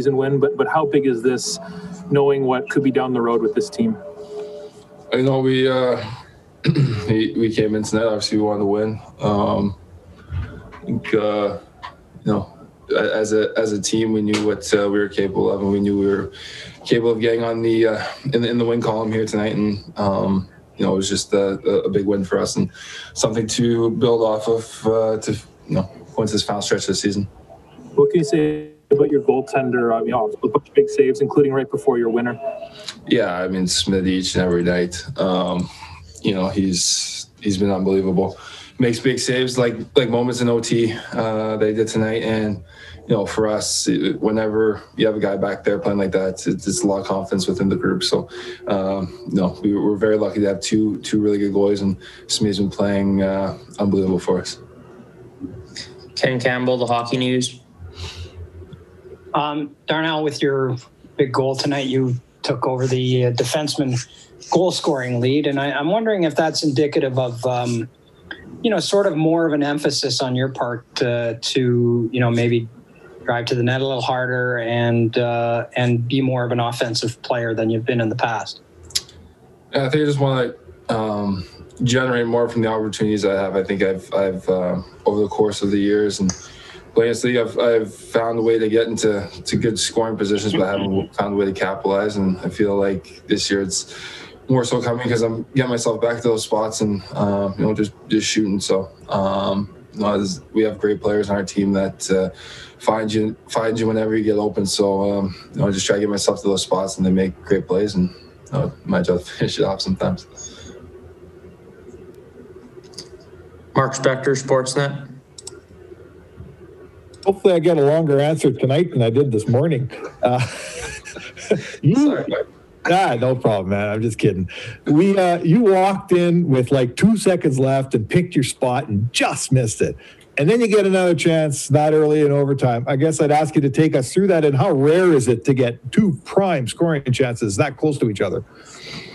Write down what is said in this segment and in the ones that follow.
season win, but but how big is this, knowing what could be down the road with this team? I know we uh, we, we came in tonight. Obviously, we wanted to win. Um, I think uh, you know as a as a team, we knew what uh, we were capable of, and we knew we were capable of getting on the uh, in the in the win column here tonight. And um, you know, it was just a, a, big win for us and something to build off of uh, to you know go into this final stretch of the season. What can you say about your goaltender? I mean, know, a bunch of big saves, including right before your winner. Yeah, I mean Smith each and every night. Um, you know, he's he's been unbelievable. Makes big saves like like moments in OT uh, they did tonight, and you know, for us, whenever you have a guy back there playing like that, it's, it's a lot of confidence within the group. So, um, you know, we, are very lucky to have two two really good goalies, and Smith's been playing uh, unbelievable for us. Ken Campbell, the Hockey News. Um, Darnell, with your big goal tonight, you took over the uh, defenseman goal scoring lead, and I, am wondering if that's indicative of. Um, you know, sort of more of an emphasis on your part uh, to, you know, maybe drive to the net a little harder and uh, and be more of an offensive player than you've been in the past? I think I just want to um, generate more from the opportunities I have. I think I've I've uh, over the course of the years and playing this I've, I've found a way to get into to good scoring positions, but I haven't found a way to capitalize. And I feel like this year it's more so coming because I'm getting myself back to those spots and uh, you know just just shooting. So um, you know, we have great players on our team that uh, find you find you whenever you get open. So um, you know, I just try to get myself to those spots, and they make great plays, and you know, my job to finish it off sometimes. Mark Spector, Sportsnet. Hopefully, I get a longer answer tonight than I did this morning. Uh, you, Sorry. Ah, no problem, man. I'm just kidding. We, uh, you walked in with like two seconds left and picked your spot and just missed it and then you get another chance that early in overtime. I guess I'd ask you to take us through that and how rare is it to get two prime scoring chances that close to each other?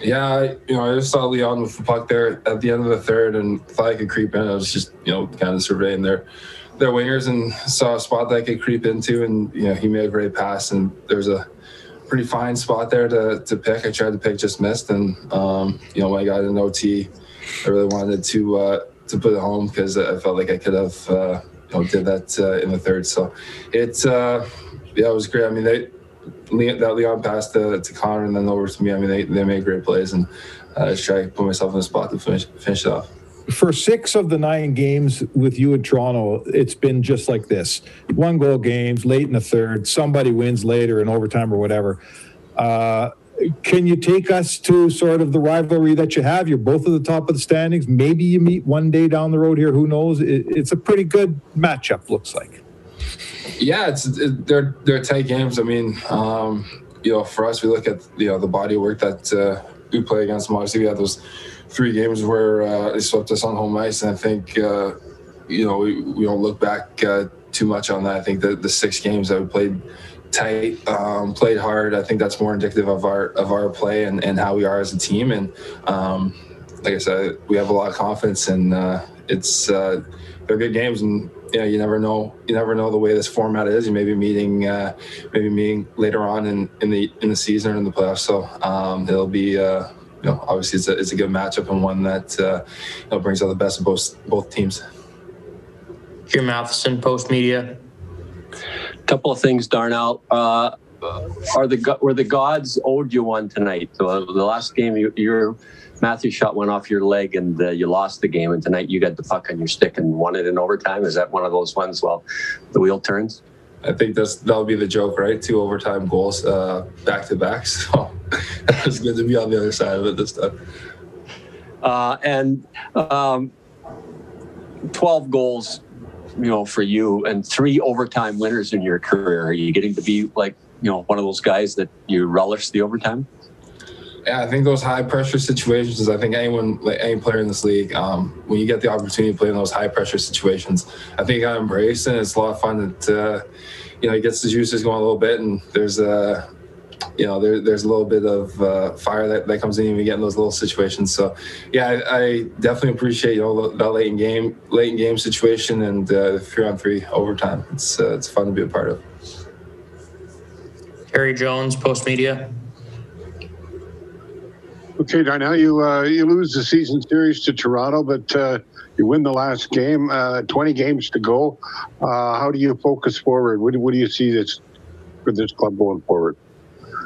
Yeah, you know, I just saw Leon with the puck there at the end of the third and thought I could creep in. I was just, you know, kind of surveying their their wingers and saw a spot that I could creep into, and you know, he made a great pass, and there's a pretty fine spot there to, to pick. I tried to pick, just missed, and um, you know, when I got an OT, I really wanted to. Uh, to put it home because I felt like I could have uh, you know did that uh, in the third. So it's uh, yeah, it was great. I mean, they that Leon passed to, to Connor and then over to me. I mean, they, they made great plays and uh, I just try to put myself in a spot to finish finish it off. For six of the nine games with you in Toronto, it's been just like this: one goal games, late in the third, somebody wins later in overtime or whatever. Uh, can you take us to sort of the rivalry that you have? You're both at the top of the standings. Maybe you meet one day down the road here. Who knows? It, it's a pretty good matchup, looks like. Yeah, it's it, they're they're tight games. I mean, um, you know, for us, we look at you know the body work that uh, we play against them. Obviously, we had those three games where uh, they swept us on home ice, and I think uh, you know we, we don't look back uh, too much on that. I think the six games that we played tight, um, played hard. I think that's more indicative of our of our play and, and how we are as a team. And um, like I said, we have a lot of confidence, and uh, it's uh, they're good games. And you know, you never know you never know the way this format is. You may be meeting uh, maybe meeting later on in, in the in the season or in the playoffs. So um, it'll be. Uh, you know, obviously, it's a, it's a good matchup and one that uh, you know, brings out the best of both both teams. Jim Matheson, Post Media couple of things, Darnell. Uh, are the were the gods owed you one tonight? So the last game, you, your Matthew shot went off your leg and uh, you lost the game, and tonight you got the puck on your stick and won it in overtime. Is that one of those ones? Well, the wheel turns. I think that's that'll be the joke, right? Two overtime goals uh, back to back. So it was good to be on the other side of it this time. Uh, and um, twelve goals you know, for you and three overtime winners in your career? Are you getting to be like, you know, one of those guys that you relish the overtime? I think those high pressure situations. I think anyone, like any player in this league, um, when you get the opportunity to play in those high pressure situations, I think I embrace it. It's a lot of fun. That uh, you know, it gets the juices going a little bit, and there's a you know, there, there's a little bit of uh, fire that, that comes in when you get in those little situations. So, yeah, I, I definitely appreciate you know that late in game, late in game situation and uh, three on three overtime. It's uh, it's fun to be a part of. Terry Jones, Post Media. Okay, Darnell, you uh, you lose the season series to Toronto, but uh, you win the last game. Uh, Twenty games to go. Uh, how do you focus forward? What, what do you see this for this club going forward?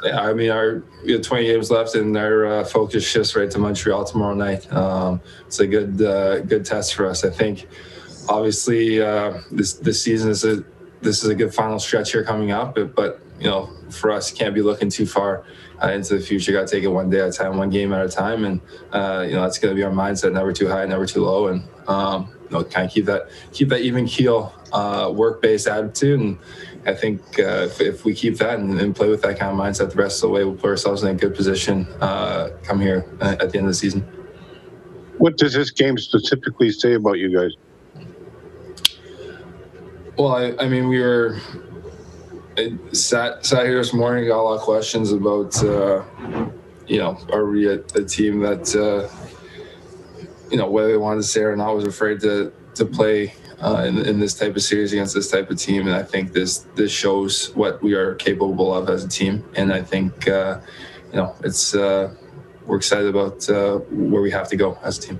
Yeah, I mean, our we have 20 games left, and our uh, focus shifts right to Montreal tomorrow night. Um, it's a good uh, good test for us. I think. Obviously, this this season is a this is a good final stretch here coming up, but, but you know, for us, can't be looking too far uh, into the future. Got to take it one day at a time, one game at a time, and uh, you know that's going to be our mindset: never too high, never too low, and um, you know, kind of keep that keep that even keel, uh, work based attitude. And I think uh, if, if we keep that and, and play with that kind of mindset the rest of the way, we'll put ourselves in a good position uh, come here uh, at the end of the season. What does this game specifically say about you guys? Well, I, I mean, we were I sat sat here this morning, got a lot of questions about, uh, you know, are we a, a team that, uh, you know, whether they wanted to say or not, was afraid to to play uh, in, in this type of series against this type of team, and I think this this shows what we are capable of as a team, and I think, uh, you know, it's uh, we're excited about uh, where we have to go as a team.